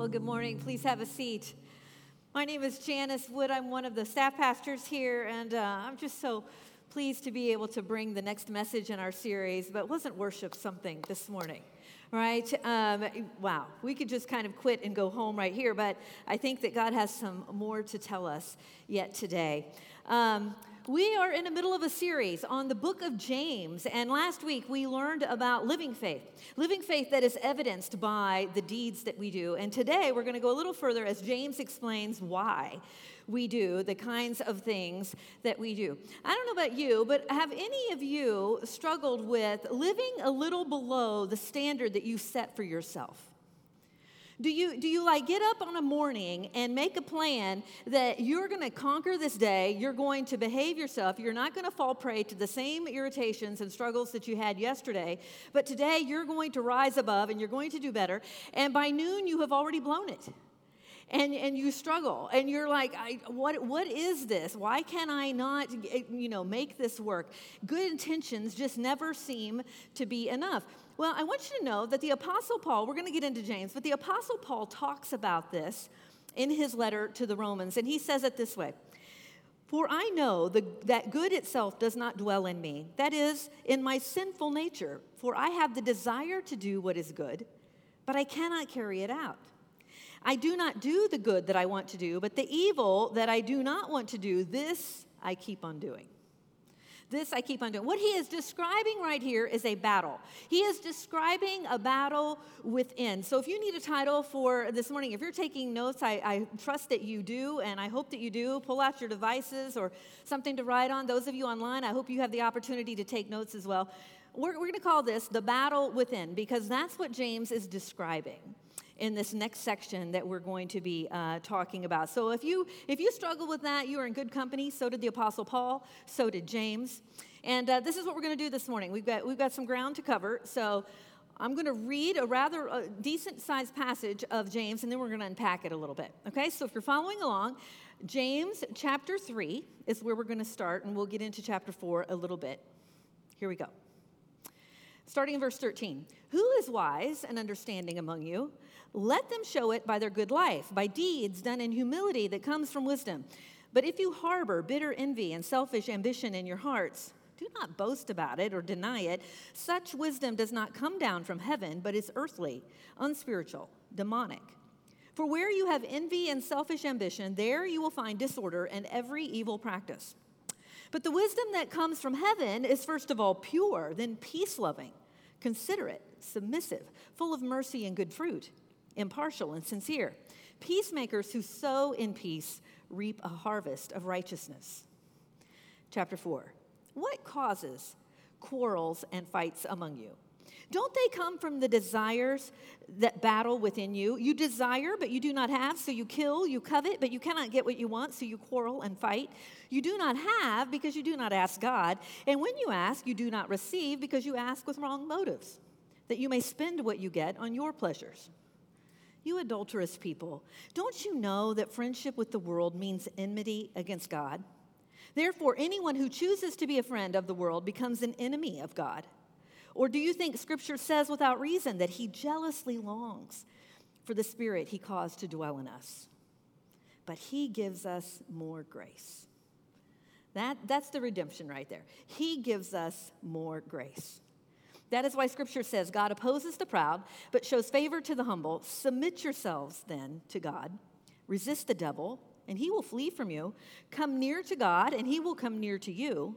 Well, good morning. Please have a seat. My name is Janice Wood. I'm one of the staff pastors here, and uh, I'm just so pleased to be able to bring the next message in our series. But wasn't worship something this morning? Right? Um, wow. We could just kind of quit and go home right here, but I think that God has some more to tell us yet today. Um, we are in the middle of a series on the book of James, and last week we learned about living faith. Living faith that is evidenced by the deeds that we do. And today we're going to go a little further as James explains why we do the kinds of things that we do. I don't know about you, but have any of you struggled with living a little below the standard that you set for yourself? Do you, do you like get up on a morning and make a plan that you're going to conquer this day? You're going to behave yourself. You're not going to fall prey to the same irritations and struggles that you had yesterday. But today you're going to rise above and you're going to do better. And by noon, you have already blown it and, and you struggle and you're like I, what, what is this? Why can i not eh, you know make this work? Good intentions just never seem to be enough. Well, I want you to know that the Apostle Paul, we're going to get into James, but the Apostle Paul talks about this in his letter to the Romans, and he says it this way For I know the, that good itself does not dwell in me, that is, in my sinful nature, for I have the desire to do what is good, but I cannot carry it out. I do not do the good that I want to do, but the evil that I do not want to do, this I keep on doing. This I keep on doing. What he is describing right here is a battle. He is describing a battle within. So if you need a title for this morning, if you're taking notes, I, I trust that you do, and I hope that you do. Pull out your devices or something to write on. Those of you online, I hope you have the opportunity to take notes as well. We're, we're going to call this the battle within because that's what James is describing in this next section that we're going to be uh, talking about. So if you if you struggle with that, you are in good company. So did the Apostle Paul. So did James. And uh, this is what we're going to do this morning. We've got we've got some ground to cover. So. I'm going to read a rather uh, decent sized passage of James and then we're going to unpack it a little bit. Okay, so if you're following along, James chapter 3 is where we're going to start, and we'll get into chapter 4 a little bit. Here we go. Starting in verse 13 Who is wise and understanding among you? Let them show it by their good life, by deeds done in humility that comes from wisdom. But if you harbor bitter envy and selfish ambition in your hearts, do not boast about it or deny it. Such wisdom does not come down from heaven, but is earthly, unspiritual, demonic. For where you have envy and selfish ambition, there you will find disorder and every evil practice. But the wisdom that comes from heaven is first of all pure, then peace loving, considerate, submissive, full of mercy and good fruit impartial and sincere. Peacemakers who sow in peace reap a harvest of righteousness. Chapter 4 What causes quarrels and fights among you? Don't they come from the desires that battle within you? You desire, but you do not have, so you kill. You covet, but you cannot get what you want, so you quarrel and fight. You do not have because you do not ask God. And when you ask, you do not receive because you ask with wrong motives, that you may spend what you get on your pleasures. You adulterous people, don't you know that friendship with the world means enmity against God? Therefore, anyone who chooses to be a friend of the world becomes an enemy of God. Or do you think Scripture says without reason that He jealously longs for the Spirit He caused to dwell in us? But He gives us more grace. That, that's the redemption right there. He gives us more grace. That is why scripture says God opposes the proud, but shows favor to the humble. Submit yourselves then to God. Resist the devil, and he will flee from you. Come near to God, and he will come near to you.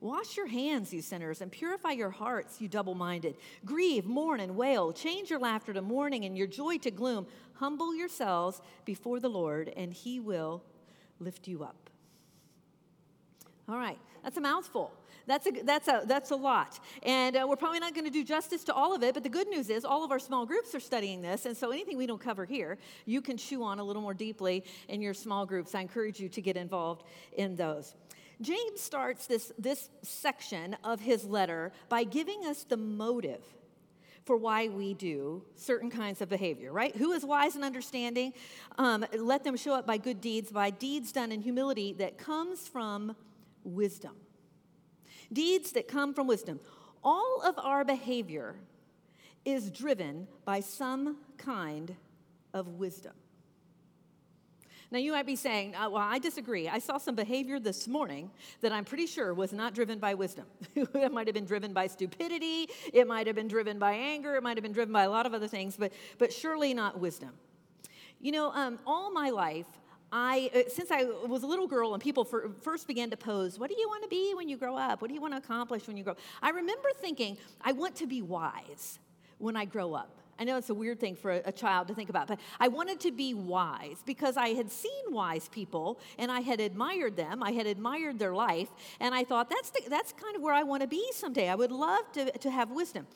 Wash your hands, you sinners, and purify your hearts, you double minded. Grieve, mourn, and wail. Change your laughter to mourning and your joy to gloom. Humble yourselves before the Lord, and he will lift you up. All right, that's a mouthful. That's a, that's a, that's a lot. And uh, we're probably not going to do justice to all of it, but the good news is all of our small groups are studying this. And so anything we don't cover here, you can chew on a little more deeply in your small groups. I encourage you to get involved in those. James starts this, this section of his letter by giving us the motive for why we do certain kinds of behavior, right? Who is wise and understanding? Um, let them show up by good deeds, by deeds done in humility that comes from wisdom deeds that come from wisdom. All of our behavior is driven by some kind of wisdom. Now, you might be saying, uh, well, I disagree. I saw some behavior this morning that I'm pretty sure was not driven by wisdom. it might have been driven by stupidity, it might have been driven by anger, it might have been driven by a lot of other things, but, but surely not wisdom. You know, um, all my life, I, uh, since I was a little girl and people first began to pose, what do you want to be when you grow up? What do you want to accomplish when you grow up? I remember thinking, I want to be wise when I grow up. I know it's a weird thing for a, a, child to think about, but I wanted to be wise because I had seen wise people and I had admired them. I had admired their life, and I thought that's, the, that's kind of where I want to be someday. I would love to, to have wisdom.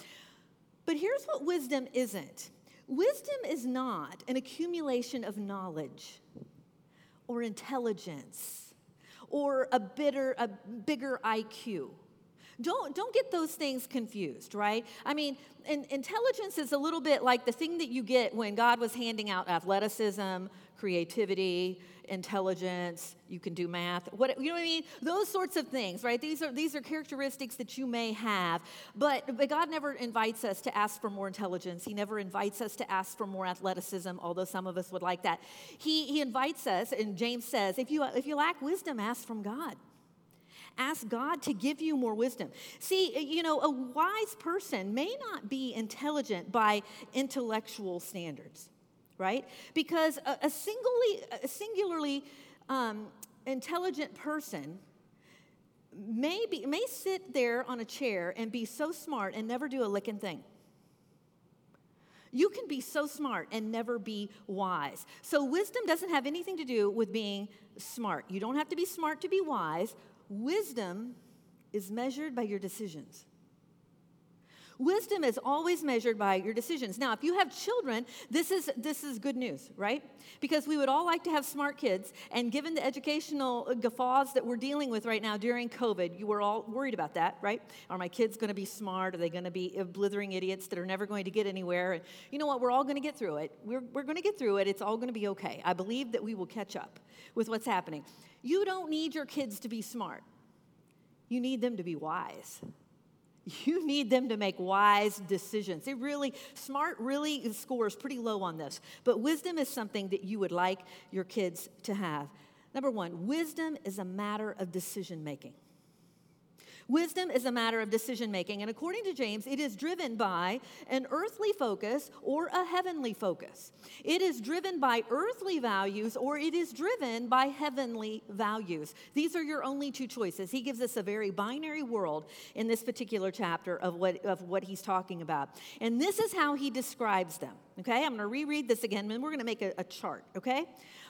But here's what wisdom isn't wisdom is not an accumulation of knowledge or intelligence or a, bitter, a bigger IQ. Don't, don't get those things confused, right? I mean, in, intelligence is a little bit like the thing that you get when God was handing out athleticism, creativity, intelligence, you can do math, what, you know what I mean? Those sorts of things, right? These are, these are characteristics that you may have, but, but God never invites us to ask for more intelligence. He never invites us to ask for more athleticism, although some of us would like that. He, he invites us, and James says, if you, if you lack wisdom, ask from God. Ask God to give you more wisdom. See, you know, a wise person may not be intelligent by intellectual standards, right? Because a, a, singly, a singularly um, intelligent person may, be, may sit there on a chair and be so smart and never do a licking thing. You can be so smart and never be wise. So, wisdom doesn't have anything to do with being smart. You don't have to be smart to be wise. Wisdom is measured by your decisions. Wisdom is always measured by your decisions. Now, if you have children, this is, this is good news, right? Because we would all like to have smart kids, and given the educational guffaws that we're dealing with right now during COVID, you were all worried about that, right? Are my kids going to be smart? Are they going to be blithering idiots that are never going to get anywhere? And you know what? We're all going to get through it. We're, we're going to get through it. It's all going to be okay. I believe that we will catch up with what's happening. You don't need your kids to be smart, you need them to be wise. You need them to make wise decisions. It really, smart really scores pretty low on this. But wisdom is something that you would like your kids to have. Number one, wisdom is a matter of decision making. Wisdom is a matter of decision making, and according to James, it is driven by an earthly focus or a heavenly focus. It is driven by earthly values or it is driven by heavenly values. These are your only two choices. He gives us a very binary world in this particular chapter of what, of what he's talking about. And this is how he describes them. Okay, I'm going to reread this again, and we're going to make a, a chart. Okay?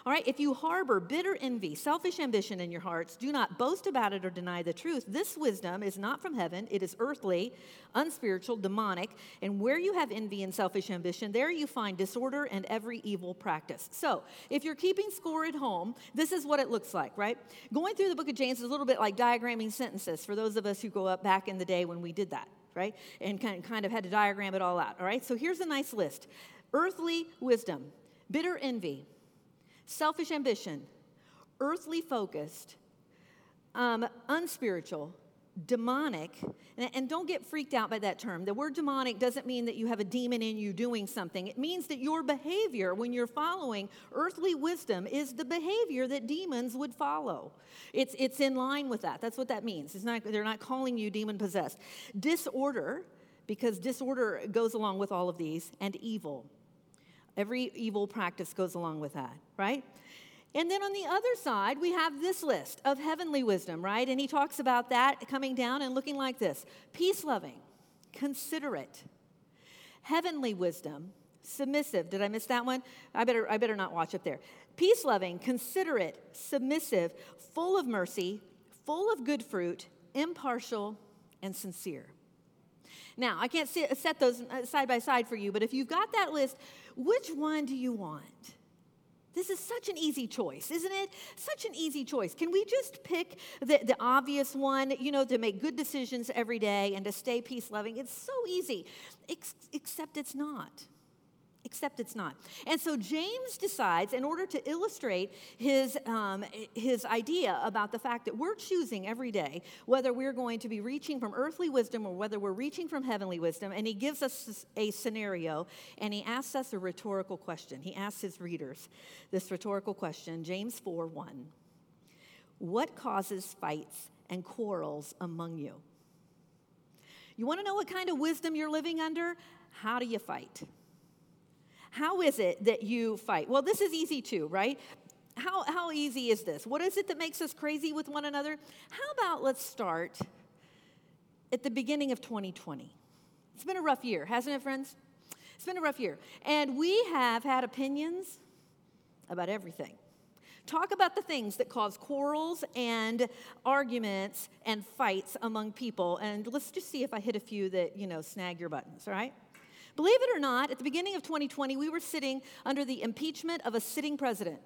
All right, if you harbor bitter envy, selfish ambition in your hearts, do not boast about it or deny the truth. This wisdom is not from heaven, it is earthly, unspiritual, demonic. And where you have envy and selfish ambition, there you find disorder and every evil practice. So, if you're keeping score at home, this is what it looks like, right? Going through the book of James is a little bit like diagramming sentences for those of us who go up back in the day when we did that, right? And kind of had to diagram it all out, all right? So, here's a nice list earthly wisdom, bitter envy selfish ambition, earthly focused, um, unspiritual, demonic, and, and, don't get freaked out by that term. The word demonic doesn't mean that you have a demon in you doing something. It means that your behavior when you're following earthly wisdom is the behavior that demons would follow. It's, it's in line with that. That's what that means. It's not, they're not calling you demon possessed. Disorder, because disorder goes along with all of these, and evil. Every evil practice goes along with that, right? And then on the other side, we have this list of heavenly wisdom, right? And he talks about that coming down and looking like this peace loving, considerate, heavenly wisdom, submissive. Did I miss that one? I better, I better not watch up there. Peace loving, considerate, submissive, full of mercy, full of good fruit, impartial, and sincere. Now, I can't set those uh, side by side for you, but if you've got that list, which one do you want? This is such an easy choice, isn't it? Such an easy choice. Can we just pick the, the obvious one, you know, to make good decisions every day and to stay peace loving? It's so easy, Ex- except it's not. Except it's not. And so James decides, in order to illustrate his, um, his idea about the fact that we're choosing every day whether we're going to be reaching from earthly wisdom or whether we're reaching from heavenly wisdom, and he gives us a scenario and he asks us a rhetorical question. He asks his readers this rhetorical question James 4 1. What causes fights and quarrels among you? You want to know what kind of wisdom you're living under? How do you fight? How is it that you fight? Well, this is easy too, right? How, how easy is this? What is it that makes us crazy with one another? How about let's start at the beginning of 2020? It's been a rough year, hasn't it, friends? It's been a rough year. And we have had opinions about everything. Talk about the things that cause quarrels and arguments and fights among people. And let's just see if I hit a few that, you know, snag your buttons, all right? Believe it or not, at the beginning of 2020, we were sitting under the impeachment of a sitting president.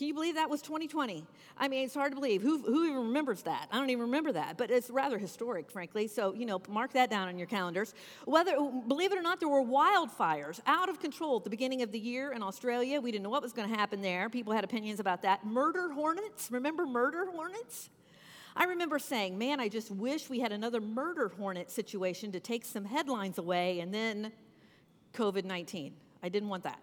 Can you believe that was 2020? I mean, it's hard to believe. Who, who even remembers that? I don't even remember that, but it's rather historic, frankly. So, you know, mark that down on your calendars. Whether, believe it or not, there were wildfires out of control at the beginning of the year in Australia. We didn't know what was going to happen there. People had opinions about that. Murder hornets. Remember murder hornets? I remember saying, man, I just wish we had another murder hornet situation to take some headlines away and then COVID 19. I didn't want that.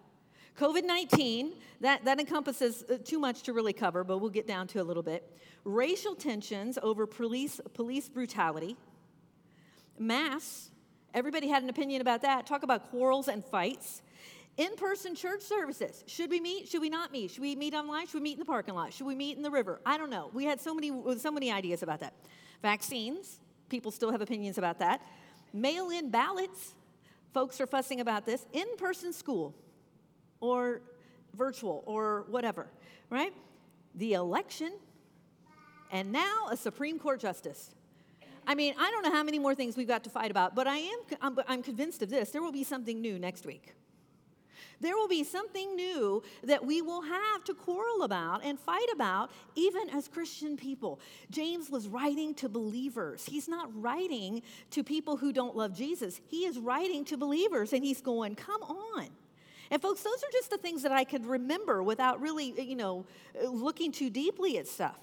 COVID 19, that, that encompasses uh, too much to really cover, but we'll get down to a little bit. Racial tensions over police, police brutality, mass, everybody had an opinion about that. Talk about quarrels and fights. In person church services. Should we meet? Should we not meet? Should we meet online? Should we meet in the parking lot? Should we meet in the river? I don't know. We had so many, so many ideas about that. Vaccines. People still have opinions about that. Mail in ballots. Folks are fussing about this. In person school or virtual or whatever, right? The election. And now a Supreme Court justice. I mean, I don't know how many more things we've got to fight about, but I am I'm, I'm convinced of this. There will be something new next week. There will be something new that we will have to quarrel about and fight about, even as Christian people. James was writing to believers. He's not writing to people who don't love Jesus. He is writing to believers, and he's going, Come on. And, folks, those are just the things that I could remember without really, you know, looking too deeply at stuff.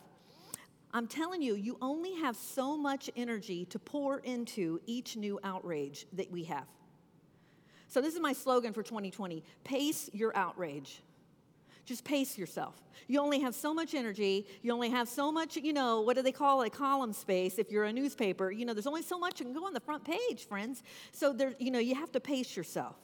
I'm telling you, you only have so much energy to pour into each new outrage that we have. So, this is my slogan for 2020 pace your outrage. Just pace yourself. You only have so much energy. You only have so much, you know, what do they call it, column space if you're a newspaper. You know, there's only so much you can go on the front page, friends. So, there, you know, you have to pace yourself.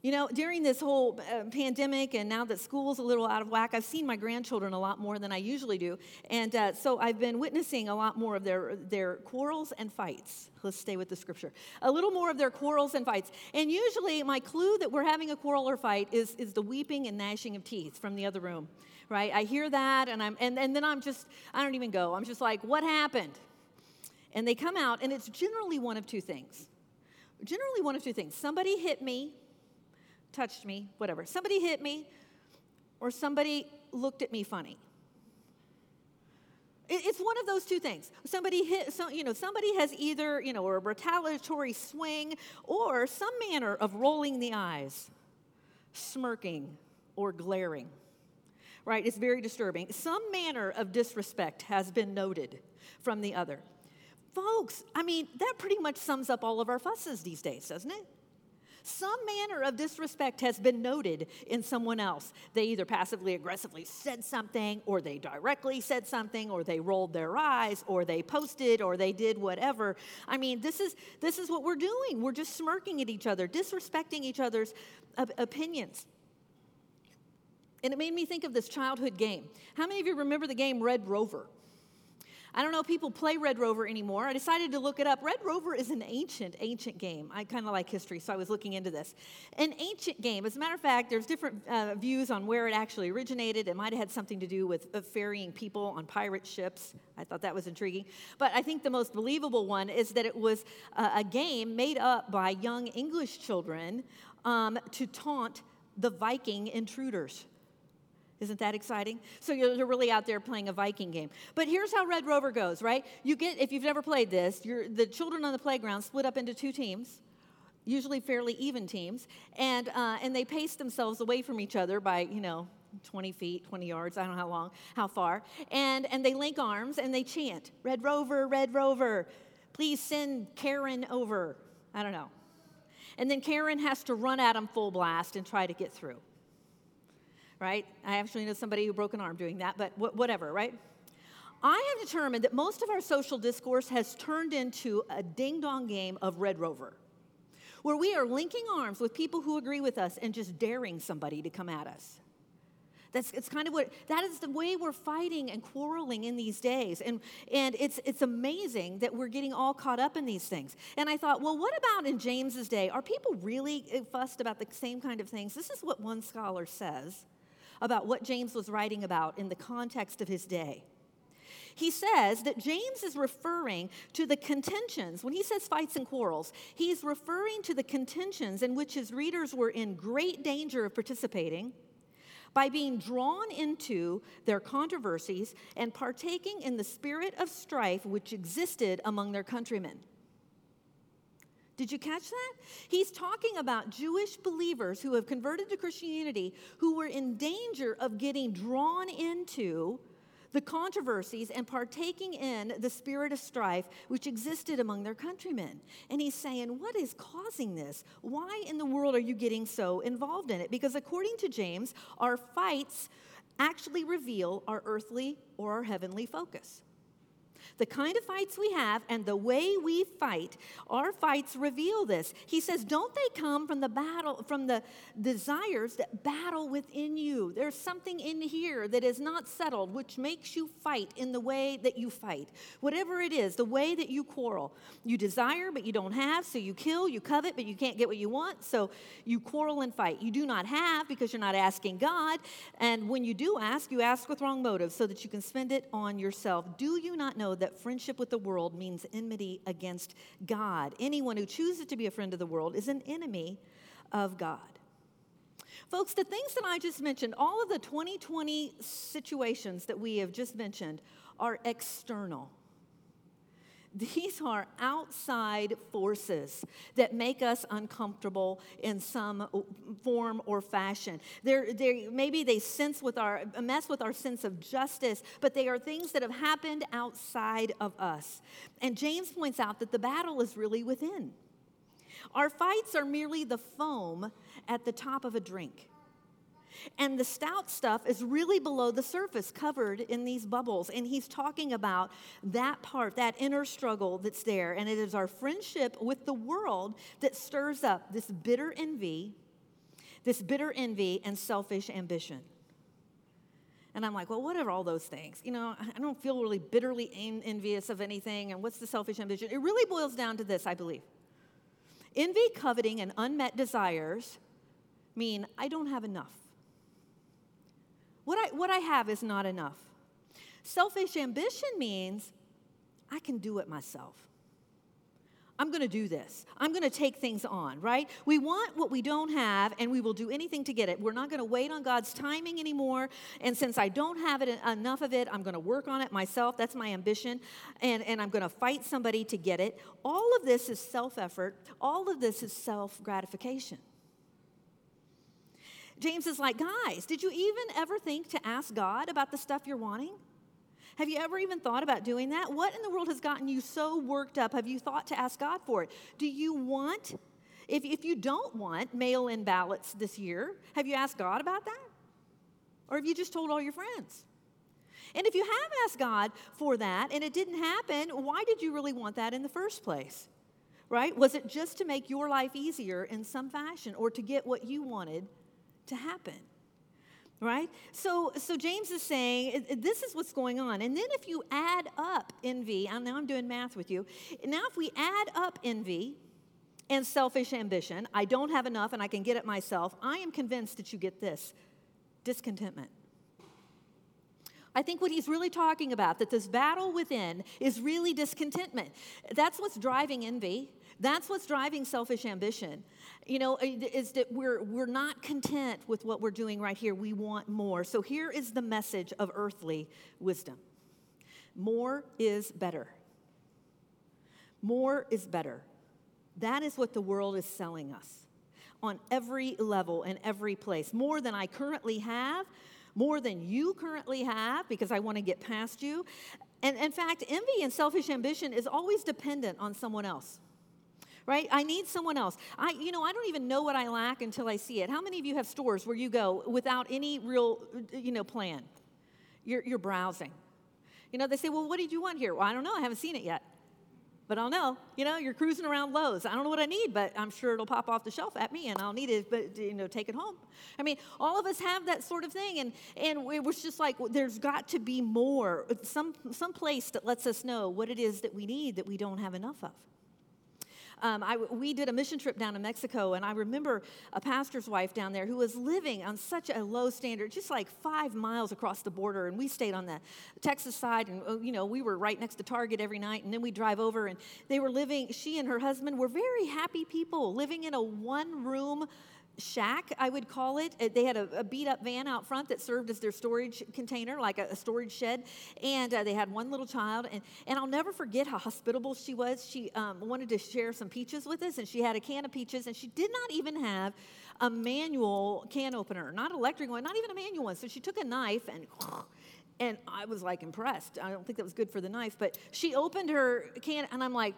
You know, during this whole uh, pandemic and now that school's a little out of whack, I've seen my grandchildren a lot more than I usually do. And uh, so I've been witnessing a lot more of their, their quarrels and fights. Let's stay with the scripture. A little more of their quarrels and fights. And usually, my clue that we're having a quarrel or fight is, is the weeping and gnashing of teeth from the other room, right? I hear that, and, I'm, and, and then I'm just, I don't even go. I'm just like, what happened? And they come out, and it's generally one of two things. Generally, one of two things. Somebody hit me touched me, whatever. Somebody hit me, or somebody looked at me funny. It's one of those two things. Somebody hit, so, you know, somebody has either, you know, a retaliatory swing or some manner of rolling the eyes, smirking, or glaring. Right? It's very disturbing. Some manner of disrespect has been noted from the other. Folks, I mean, that pretty much sums up all of our fusses these days, doesn't it? Some manner of disrespect has been noted in someone else. They either passively aggressively said something, or they directly said something, or they rolled their eyes, or they posted, or they did whatever. I mean, this is, this is what we're doing. We're just smirking at each other, disrespecting each other's op- opinions. And it made me think of this childhood game. How many of you remember the game Red Rover? I don't know if people play Red Rover anymore. I decided to look it up. Red Rover is an ancient, ancient game. I kind of like history, so I was looking into this. An ancient game. As a matter of fact, there's different uh, views on where it actually originated. It might have had something to do with uh, ferrying people on pirate ships. I thought that was intriguing. But I think the most believable one is that it was uh, a game made up by young English children um, to taunt the Viking intruders. Isn't that exciting? So you're, really out there playing a Viking game. But here's how Red Rover goes, right? You get, if you've never played this, the children on the playground split up into two teams. usually fairly even teams, and, uh, and they pace themselves away from each other by, you know, 20 feet, 20 yards, I don't know how long, how far. And, and they link arms and they chant, Red Rover, Red Rover, please send Karen over. I don't know. And then Karen has to run at them full blast and try to get through. Right? I actually know somebody who broke an arm doing that, but whatever, right? I have determined that most of our social discourse has turned into a ding dong game of Red Rover, where we are linking arms with people who agree with us and just daring somebody to come at us. That's it's kind of what that is the way we're fighting and quarreling in these days. And and it's it's amazing that we're getting all caught up in these things. And I thought, well, what about in James's day? Are people really eh, fussed about the same kind of things? This is what one scholar says about what James was writing about in the context of his day. He says that James is referring to the contentions. When he says fights and quarrels, he's referring to the contentions in which his readers were in great danger of participating by being drawn into their controversies and partaking in the spirit of strife which existed among their countrymen. Did you catch that? He's talking about Jewish believers who have converted to Christianity who were in danger of getting drawn into the controversies and partaking in the spirit of strife which existed among their countrymen. And he's saying, What is causing this? Why in the world are you getting so involved in it? Because according to James, our fights actually reveal our earthly or our heavenly focus. The kind of fights we have and the way we fight, our fights reveal this. He says, Don't they come from the battle, from the desires that battle within you? There's something in here that is not settled, which makes you fight in the way that you fight. Whatever it is, the way that you quarrel. You desire, but you don't have, so you kill. You covet, but you can't get what you want, so you quarrel and fight. You do not have because you're not asking God. And when you do ask, you ask with wrong motives so that you can spend it on yourself. Do you not know that? That friendship with the world means enmity against God. Anyone who chooses to be a friend of the world is an enemy of God. Folks, the things that I just mentioned, all of the 2020 situations that we have just mentioned, are external. These are outside forces that make us uncomfortable in some form or fashion. They're, they're, maybe they sense with our, mess with our sense of justice, but they are things that have happened outside of us. And James points out that the battle is really within. Our fights are merely the foam at the top of a drink. And the stout stuff is really below the surface, covered in these bubbles. And he's talking about that part, that inner struggle that's there. And it is our friendship with the world that stirs up this bitter envy, this bitter envy and selfish ambition. And I'm like, well, what are all those things? You know, I don't feel really bitterly envious of anything. And what's the selfish ambition? It really boils down to this, I believe. Envy, coveting, and unmet desires mean I don't have enough. What I, what I have is not enough. Selfish ambition means I can do it myself. I'm going to do this. I'm going to take things on, right? We want what we don't have, and we will do anything to get it. We're not going to wait on God's timing anymore. And since I don't have it enough of it, I'm going to work on it myself. That's my ambition. And, and I'm going to fight somebody to get it. All of this is self effort, all of this is self gratification. James is like, guys, did you even ever think to ask God about the stuff you're wanting? Have you ever even thought about doing that? What in the world has gotten you so worked up? Have you thought to ask God for it? Do you want, if, if you don't want mail in ballots this year, have you asked God about that? Or have you just told all your friends? And if you have asked God for that and it didn't happen, why did you really want that in the first place? Right? Was it just to make your life easier in some fashion or to get what you wanted to happen right so so james is saying this is what's going on and then if you add up envy now i'm doing math with you now if we add up envy and selfish ambition i don't have enough and i can get it myself i am convinced that you get this discontentment I think what he's really talking about, that this battle within is really discontentment. That's what's driving envy. That's what's driving selfish ambition. You know, is that we're, we're not content with what we're doing right here. We want more. So here is the message of earthly wisdom more is better. More is better. That is what the world is selling us on every level and every place. More than I currently have, more than you currently have, because I want to get past you. And in fact, envy and selfish ambition is always dependent on someone else. Right? I need someone else. I, you know, I don't even know what I lack until I see it. How many of you have stores where you go without any real, uh, you know, plan? You're, you're browsing. You know, they say, well, what did you want here? Well, I don't know. I haven't seen it yet but I'll know. You know, you're cruising around Lowe's. I don't know what I need, but I'm sure it'll pop off the shelf at me, and I'll need it. But you know, take it home. I mean, all of us have that sort of thing, and and it was just like there's got to be more, some some place that lets us know what it is that we need that we don't have enough of. Um, I, we did a mission trip down to Mexico, and I remember a pastor's wife down there who was living on such a low standard, just like five miles across the border. And we stayed on the Texas side, and uh, you know we were right next to Target every night. And then we drive over, and they were living. She and her husband were very happy people, living in a one-room shack, I would call it. Uh, they had a, a, beat up van out front that served as their storage container, like a, a storage shed. And uh, they had one little child. And, and I'll never forget how hospitable she was. She um, wanted to share some peaches with us, and she had a can of peaches, and she did not even have a manual can opener, not an electric one, not even a manual one. So she took a knife and. And I was like impressed. I don't think that was good for the knife, but she opened her can, and I'm like,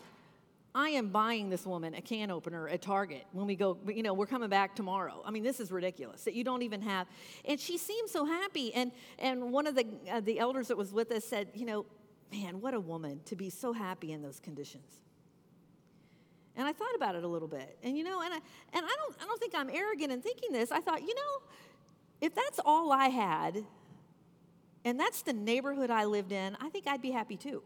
I am buying this woman a can opener at Target when we go, you know, we're coming back tomorrow. I mean, this is ridiculous that you don't even have. And she seemed so happy. And, and one of the, uh, the elders that was with us said, you know, man, what a woman to be so happy in those conditions. And I thought about it a little bit. And, you know, and I, and I, don't, I don't think I'm arrogant in thinking this. I thought, you know, if that's all I had, and that's the neighborhood I lived in, I think I'd be happy too.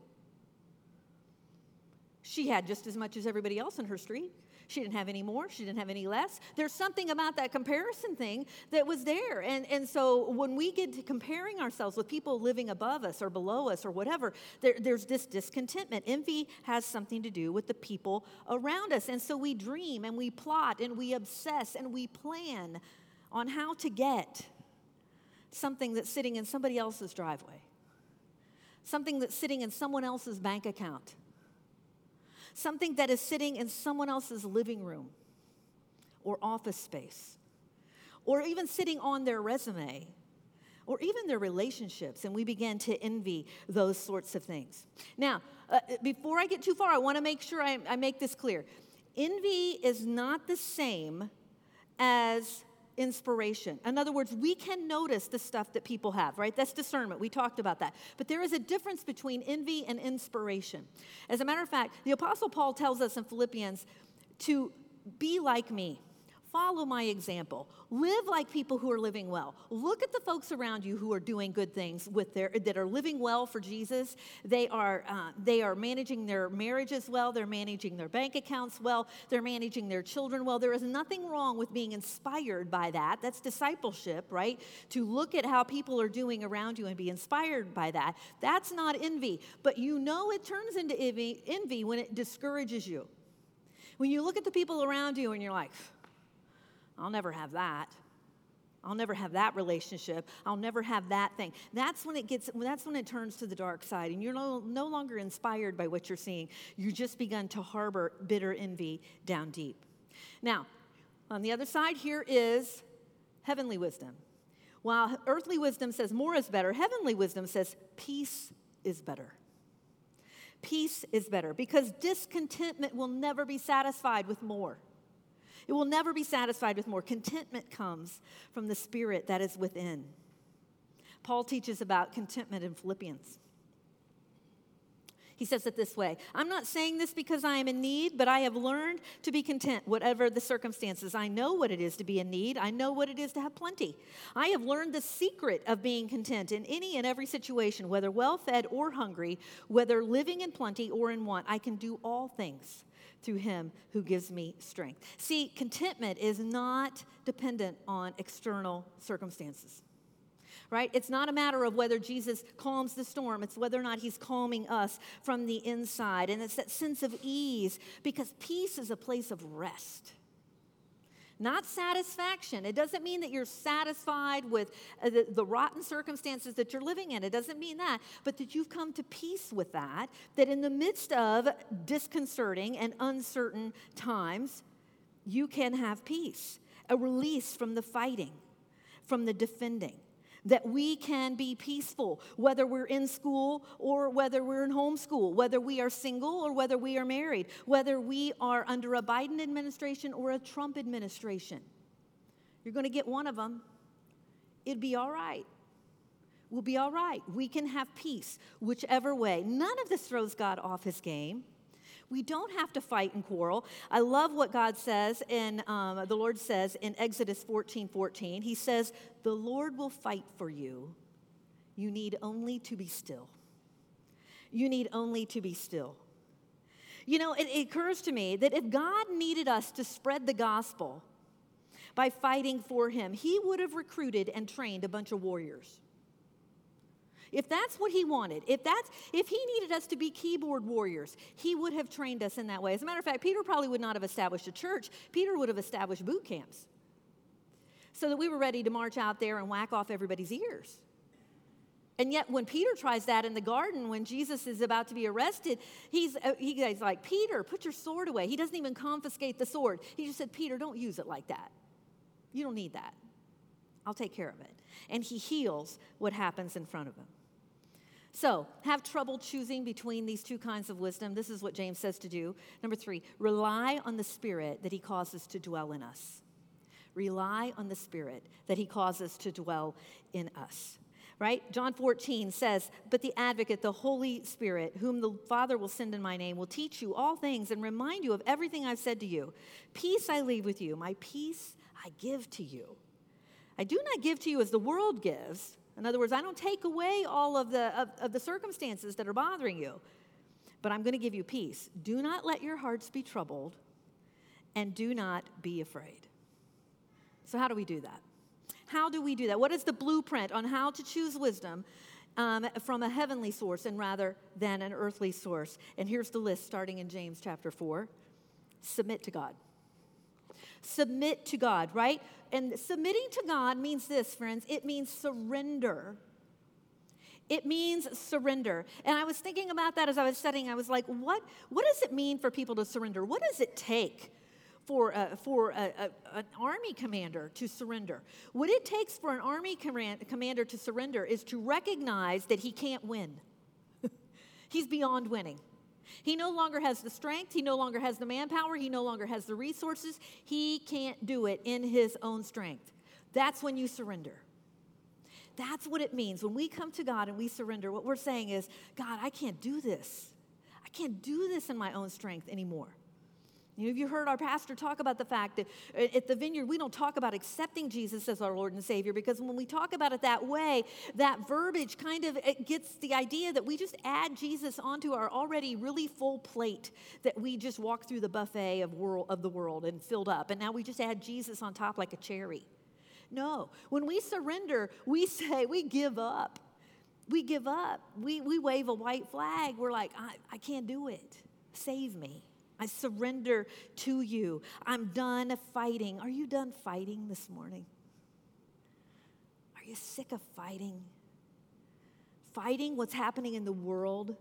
She had just as much as everybody else in her street. She didn't have any more, she didn't have any less. There's something about that comparison thing that was there. And, and so when we get to comparing ourselves with people living above us or below us or whatever, there, there's this discontentment. Envy has something to do with the people around us. And so we dream and we plot and we obsess and we plan on how to get something that's sitting in somebody else's driveway, something that's sitting in someone else's bank account something that is sitting in someone else's living room or office space, or even sitting on their resume, or even their relationships, and we begin to envy those sorts of things. Now, uh, before I get too far, I want to make sure I, I make this clear. Envy is not the same as inspiration. In other words, we can notice the stuff that people have, right? That's discernment. We talked about that. But there is a difference between envy and inspiration. As a matter of fact, the Apostle Paul tells us in Philippians to be like me. Follow my example. Live like people who are living well. Look at the folks around you who are doing good things with their that are living well for Jesus. They are uh, they are managing their marriages well. They're managing their bank accounts well. They're managing their children well. There is nothing wrong with being inspired by that. That's discipleship, right? To look at how people are doing around you and be inspired by that. That's not envy, but you know it turns into envy, envy when it discourages you. When you look at the people around you and you're like I'll never have that. I'll never have that relationship. I'll never have that thing. That's when it gets that's when it turns to the dark side and you're no, no longer inspired by what you're seeing. You just begun to harbor bitter envy down deep. Now, on the other side here is heavenly wisdom. While earthly wisdom says more is better, heavenly wisdom says peace is better. Peace is better because discontentment will never be satisfied with more. It will never be satisfied with more. Contentment comes from the spirit that is within. Paul teaches about contentment in Philippians. He says it this way I'm not saying this because I am in need, but I have learned to be content, whatever the circumstances. I know what it is to be in need, I know what it is to have plenty. I have learned the secret of being content in any and every situation, whether well fed or hungry, whether living in plenty or in want. I can do all things through him who gives me strength. See, contentment is not dependent on external circumstances. Right? It's not a matter of whether Jesus calms the storm, it's whether or not he's calming us from the inside. And it's that sense of ease because peace is a place of rest. Not satisfaction. It doesn't mean that you're satisfied with uh, the, the, rotten circumstances that you're living in. It doesn't mean that, but that you've come to peace with that, that in the midst of disconcerting and uncertain times, you can have peace, a release from the fighting, from the defending that we can be peaceful, whether we're in school or whether we're in homeschool, whether we are single or whether we are married, whether we are under a Biden administration or a Trump administration. You're going to get one of them. It'd be all right. We'll be all right. We can have peace, whichever way. None of this throws God off his game. We don't have to fight and quarrel. I love what God says, and um, the Lord says in Exodus 14 14. He says, The Lord will fight for you. You need only to be still. You need only to be still. You know, it, it occurs to me that if God needed us to spread the gospel by fighting for Him, He would have recruited and trained a bunch of warriors. If that's what he wanted, if that's if he needed us to be keyboard warriors, he would have trained us in that way. As a matter of fact, Peter probably would not have established a church. Peter would have established boot camps. So that we were ready to march out there and whack off everybody's ears. And yet, when Peter tries that in the garden, when Jesus is about to be arrested, he's, uh, he's like, Peter, put your sword away. He doesn't even confiscate the sword. He just said, Peter, don't use it like that. You don't need that. I'll take care of it. And he heals what happens in front of him. So, have trouble choosing between these two kinds of wisdom. This is what James says to do. Number three, rely on the Spirit that He causes to dwell in us. Rely on the Spirit that He causes to dwell in us. Right? John 14 says, But the advocate, the Holy Spirit, whom the Father will send in my name, will teach you all things and remind you of everything I've said to you. Peace I leave with you, my peace I give to you. I do not give to you as the world gives. In other words, I don't take away all of the, of, of the circumstances that are bothering you, but I'm going to give you peace. Do not let your hearts be troubled, and do not be afraid. So, how do we do that? How do we do that? What is the blueprint on how to choose wisdom um, from a heavenly source and rather than an earthly source? And here's the list starting in James chapter 4 submit to God. Submit to God, right? And submitting to God means this, friends it means surrender. It means surrender. And I was thinking about that as I was studying. I was like, what, what does it mean for people to surrender? What does it take? for, a, for a, a, an army commander to surrender. What it takes for an army command, commander to surrender is to recognize that he can't win. He's beyond winning. He no longer has the strength, he no longer has the manpower, he no longer has the resources. He can't do it in his own strength. That's when you surrender. That's what it means. When we come to God and we surrender, what we're saying is, God, I can't do this. I can't do this in my own strength anymore. You know, you heard our pastor talk about the fact that uh, at the vineyard, we don't talk about accepting Jesus as our Lord and Savior because when we talk about it that way, that verbiage kind of gets the idea that we just add Jesus onto our already really full plate that we just walk through the buffet of, world, of the world and filled up. And now we just add Jesus on top like a cherry. No, when we surrender, we say, we give up. We give up. We, we wave a white flag. We're like, I, I can't do it. Save me. I surrender to you. I'm done fighting. Are you done fighting this morning? Are you sick of fighting? Fighting what's happening in the world?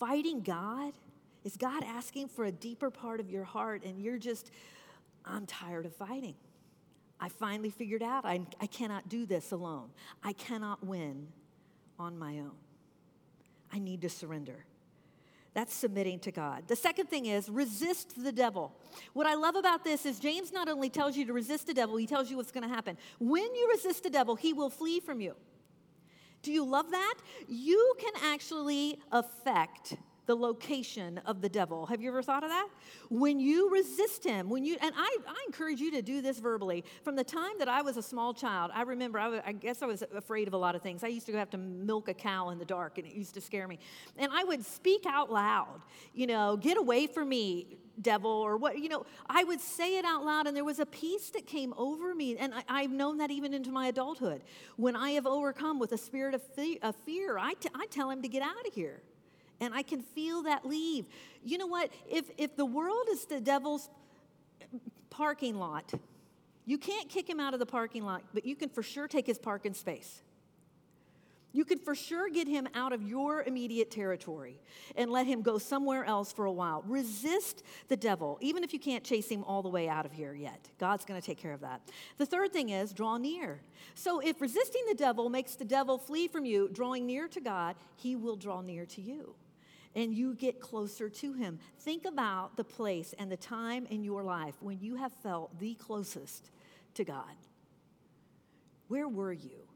Fighting God? Is God asking for a deeper part of your heart and you're just, I'm tired of fighting? I finally figured out I, I cannot do this alone. I cannot win on my own. I need to surrender. That's submitting to God. The second thing is resist the devil. What I love about this is James not only tells you to resist the devil, he tells you what's going to happen. When you resist the devil, he will flee from you. Do you love that? You can actually affect the location of the devil. Have you ever thought of that? When you resist him, when you, and I, I encourage you to do this verbally. From the time that I was a small child, I remember, I, was, I guess I was afraid of a lot of things. I used to have to milk a cow in the dark, and it used to scare me. And I would speak out loud, you know, get away from me, devil, or what, you know, I would say it out loud, and there was a peace that came over me. And I, have known that even into my adulthood. When I have overcome with a spirit of, fe- of fear, I, t- I tell him to get out of here and I can feel that leave. You know what? If, if the world is the devil's parking lot, You can't kick him out of the parking lot, but you can for sure take his parking space. You could for sure get him out of your immediate territory and let him go somewhere else for a while. Resist the devil, even if you can't chase him all the way out of here yet. God's going to take care of that. The third thing is draw near. So if resisting the devil makes the devil flee from you, drawing near to God, he will draw near to you. And you get closer to him. Think about the place and the time in your life when you have felt the closest to God. Where were you?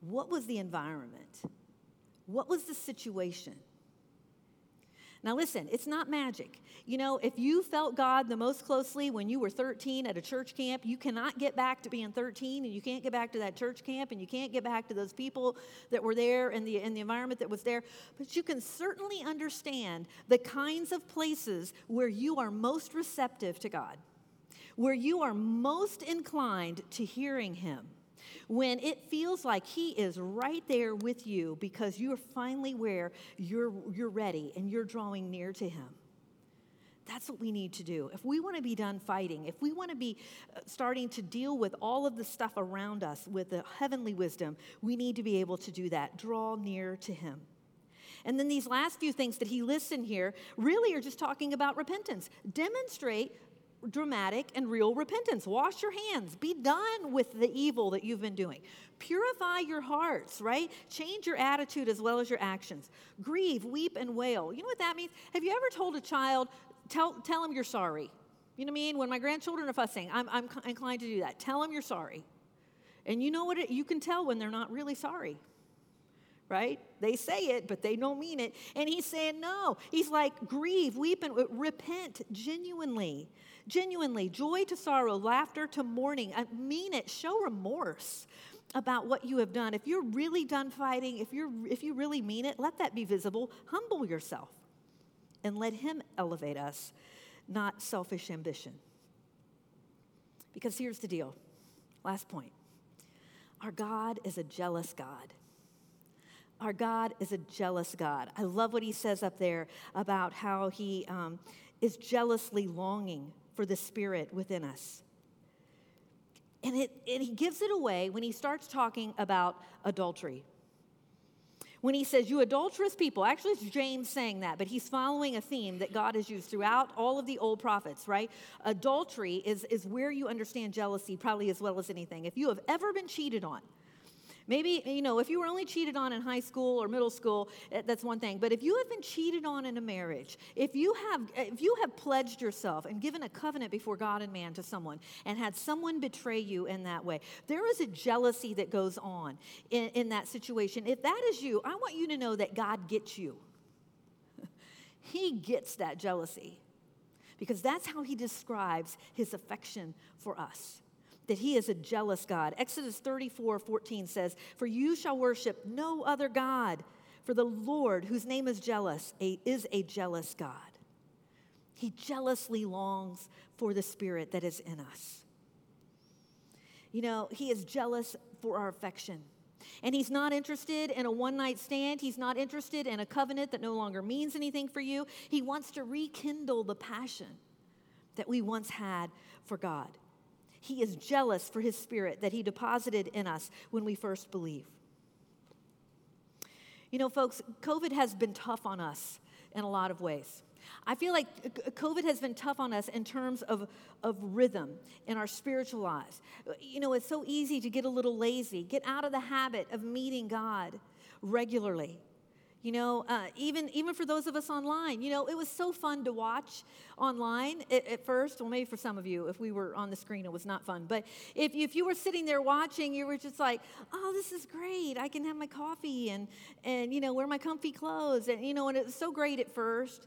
What was the environment? What was the situation? Now, listen, it's not magic. You know, if you felt God the most closely when you were 13 at a church camp, you cannot get back to being 13 and you can't get back to that church camp and you can't get back to those people that were there and the, and the environment that was there. But you can certainly understand the kinds of places where you are most receptive to God, where you are most inclined to hearing Him when it feels like He is right there with you because you're finally where you're, you're ready and you're drawing near to Him. That's what we need to do. If we want to be done fighting, if we want to be uh, starting to deal with all of the stuff around us with the heavenly wisdom, we need to be able to do that. Draw near to Him. And then these last few things that he lists in here really are just talking about repentance. Demonstrate dramatic and real repentance. Wash your hands. Be done with the evil that you've been doing. Purify your hearts, right? Change your attitude as well as your actions. Grieve, weep, and wail. You know what that means? Have you ever told a child, tell, tell them you're sorry? You know what I mean? When my grandchildren are fussing, I'm, I'm inclined to do that. Tell them you're sorry. And you know what? It, you can tell when they're not really sorry right? They say it, but they don't mean it. And he's saying, no. He's like, grieve, weep, and uh, repent genuinely. Genuinely. Joy to sorrow, laughter to mourning. I mean it. Show remorse about what you have done. If you're really done fighting, if, you're, if you really mean it, let that be visible. Humble yourself and let Him elevate us, not selfish ambition. Because here's the deal last point our God is a jealous God. Our God is a jealous God. I love what he says up there about how he um, is jealously longing for the Spirit within us. And, it, and he gives it away when he starts talking about adultery. When he says, You adulterous people, actually, it's James saying that, but he's following a theme that God has used throughout all of the old prophets, right? Adultery is, is where you understand jealousy probably as well as anything. If you have ever been cheated on, Maybe, you know, if you were only cheated on in high school or middle school, eh, that's one thing. But if you have been cheated on in a marriage, if you have, eh, if you have pledged yourself and given a covenant before God and man to someone and had someone betray you in that way, there is a jealousy that goes on in, in that situation. If that is you, I want you to know that God gets you. he gets that jealousy because that's how he describes his affection for us that he is a jealous God. Exodus 34 14 says, For you shall worship no other God, for the Lord, whose name is jealous, a, is a jealous God. He jealously longs for the spirit that is in us. You know, he is jealous for our affection. And he's not interested in a one night stand. He's not interested in a covenant that no longer means anything for you. He wants to rekindle the passion that we once had for God. He is jealous for his spirit that he deposited in us when we first believe. You know, folks, COVID has been tough on us in a lot of ways. I feel like COVID has been tough on us in terms of, of rhythm in our spiritual lives. You know, it's so easy to get a little lazy, get out of the habit of meeting God regularly. You know, uh, even even for those of us online, you know, it was so fun to watch online at, at, first. Well, maybe for some of you, if we were on the screen, it was not fun. But if if you were sitting there watching, you were just like, "Oh, this is great! I can have my coffee and and you know wear my comfy clothes, and you know, and it was so great at first.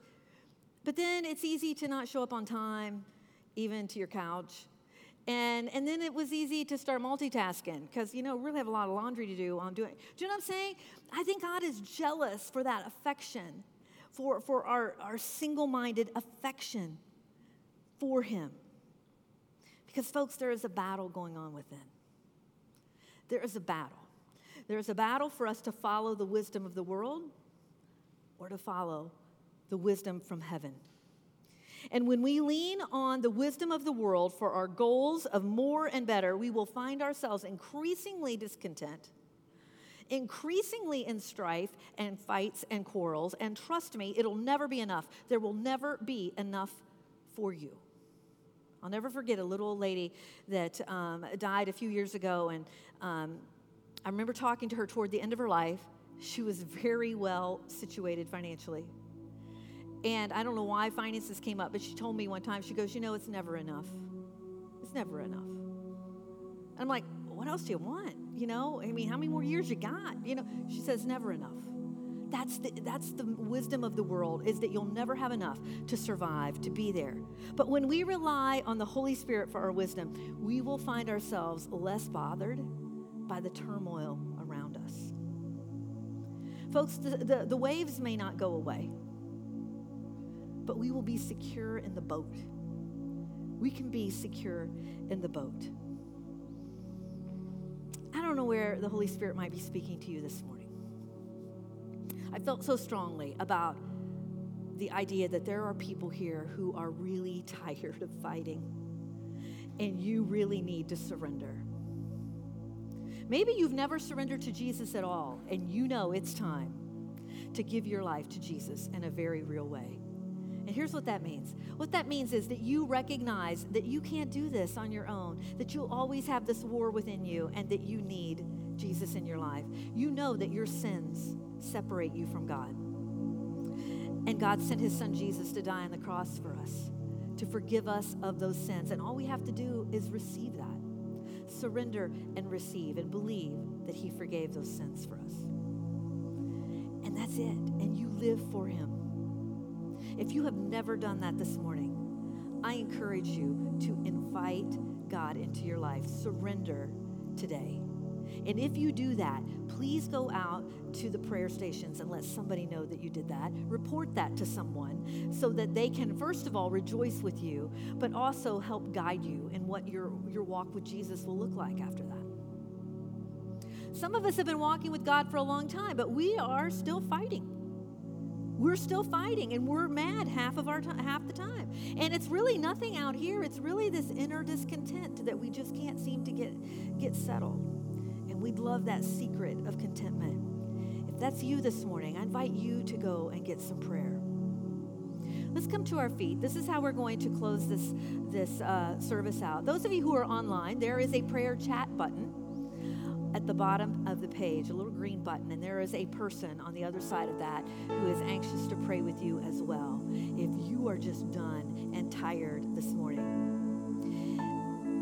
But then it's easy to not show up on time, even to your couch. And, and then it was easy to start multitasking because, you know, we really have a lot of laundry to do on doing. Do you know what I'm saying? I think God is jealous for that affection, for, for our, our single minded affection for Him. Because, folks, there is a battle going on within. There is a battle. There is a battle for us to follow the wisdom of the world or to follow the wisdom from heaven. And when we lean on the wisdom of the world for our goals of more and better, we will find ourselves increasingly discontent, increasingly in strife and fights and quarrels. And trust me, it'll never be enough. There will never be enough for you. I'll never forget a little old lady that um, died a few years ago, and um, I remember talking to her toward the end of her life. She was very well situated financially. And I don't know why finances came up, but she told me one time, she goes, You know, it's never enough. It's never enough. And I'm like, What else do you want? You know, I mean, how many more years you got? You know, she says, Never enough. That's the, that's the wisdom of the world is that you'll never have enough to survive, to be there. But when we rely on the Holy Spirit for our wisdom, we will find ourselves less bothered by the turmoil around us. Folks, the, the, the waves may not go away but we will be secure in the boat. We can be secure in the boat. I don't know where the Holy Spirit might be speaking to you this morning. I felt so strongly about the idea that there are people here who are really tired of fighting, and you really need to surrender. Maybe you've never surrendered to Jesus at all, and you know it's time to give your life to Jesus in a very real way. And here's what that means what that means is that you recognize that you can't do this on your own, that you'll always have this war within you, and that you need Jesus in your life. You know that your sins separate you from God. And God sent his son Jesus to die on the cross for us, to forgive us of those sins. And all we have to do is receive that. Surrender and receive and believe that he forgave those sins for us. And that's it. And you live for him. If you have never done that this morning, I encourage you to invite God into your life. Surrender today. And if you do that, please go out to the prayer stations and let somebody know that you did that. Report that to someone so that they can, first of all, rejoice with you, but also help guide you in what your, your walk with Jesus will look like after that. Some of us have been walking with God for a long time, but we are still fighting we're still fighting and we're mad half of our t- half the time. And it's really nothing out here. It's really this inner discontent that we just can't seem to get get settled. And we'd love that secret of contentment. If that's you this morning i invite you to go and get some prayer. Let's come to our feet. This is how we're going to close this this uh, service out. Those of you who are online there is a prayer chat button at the bottom of the page, a little green button, and there is a person on the other side of that who is anxious to pray with you as well. If you are just done and tired this morning,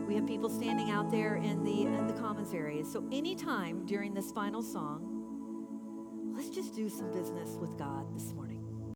we have people standing out there in the in the commons area. So anytime during this final song, let's just do some business with God this morning.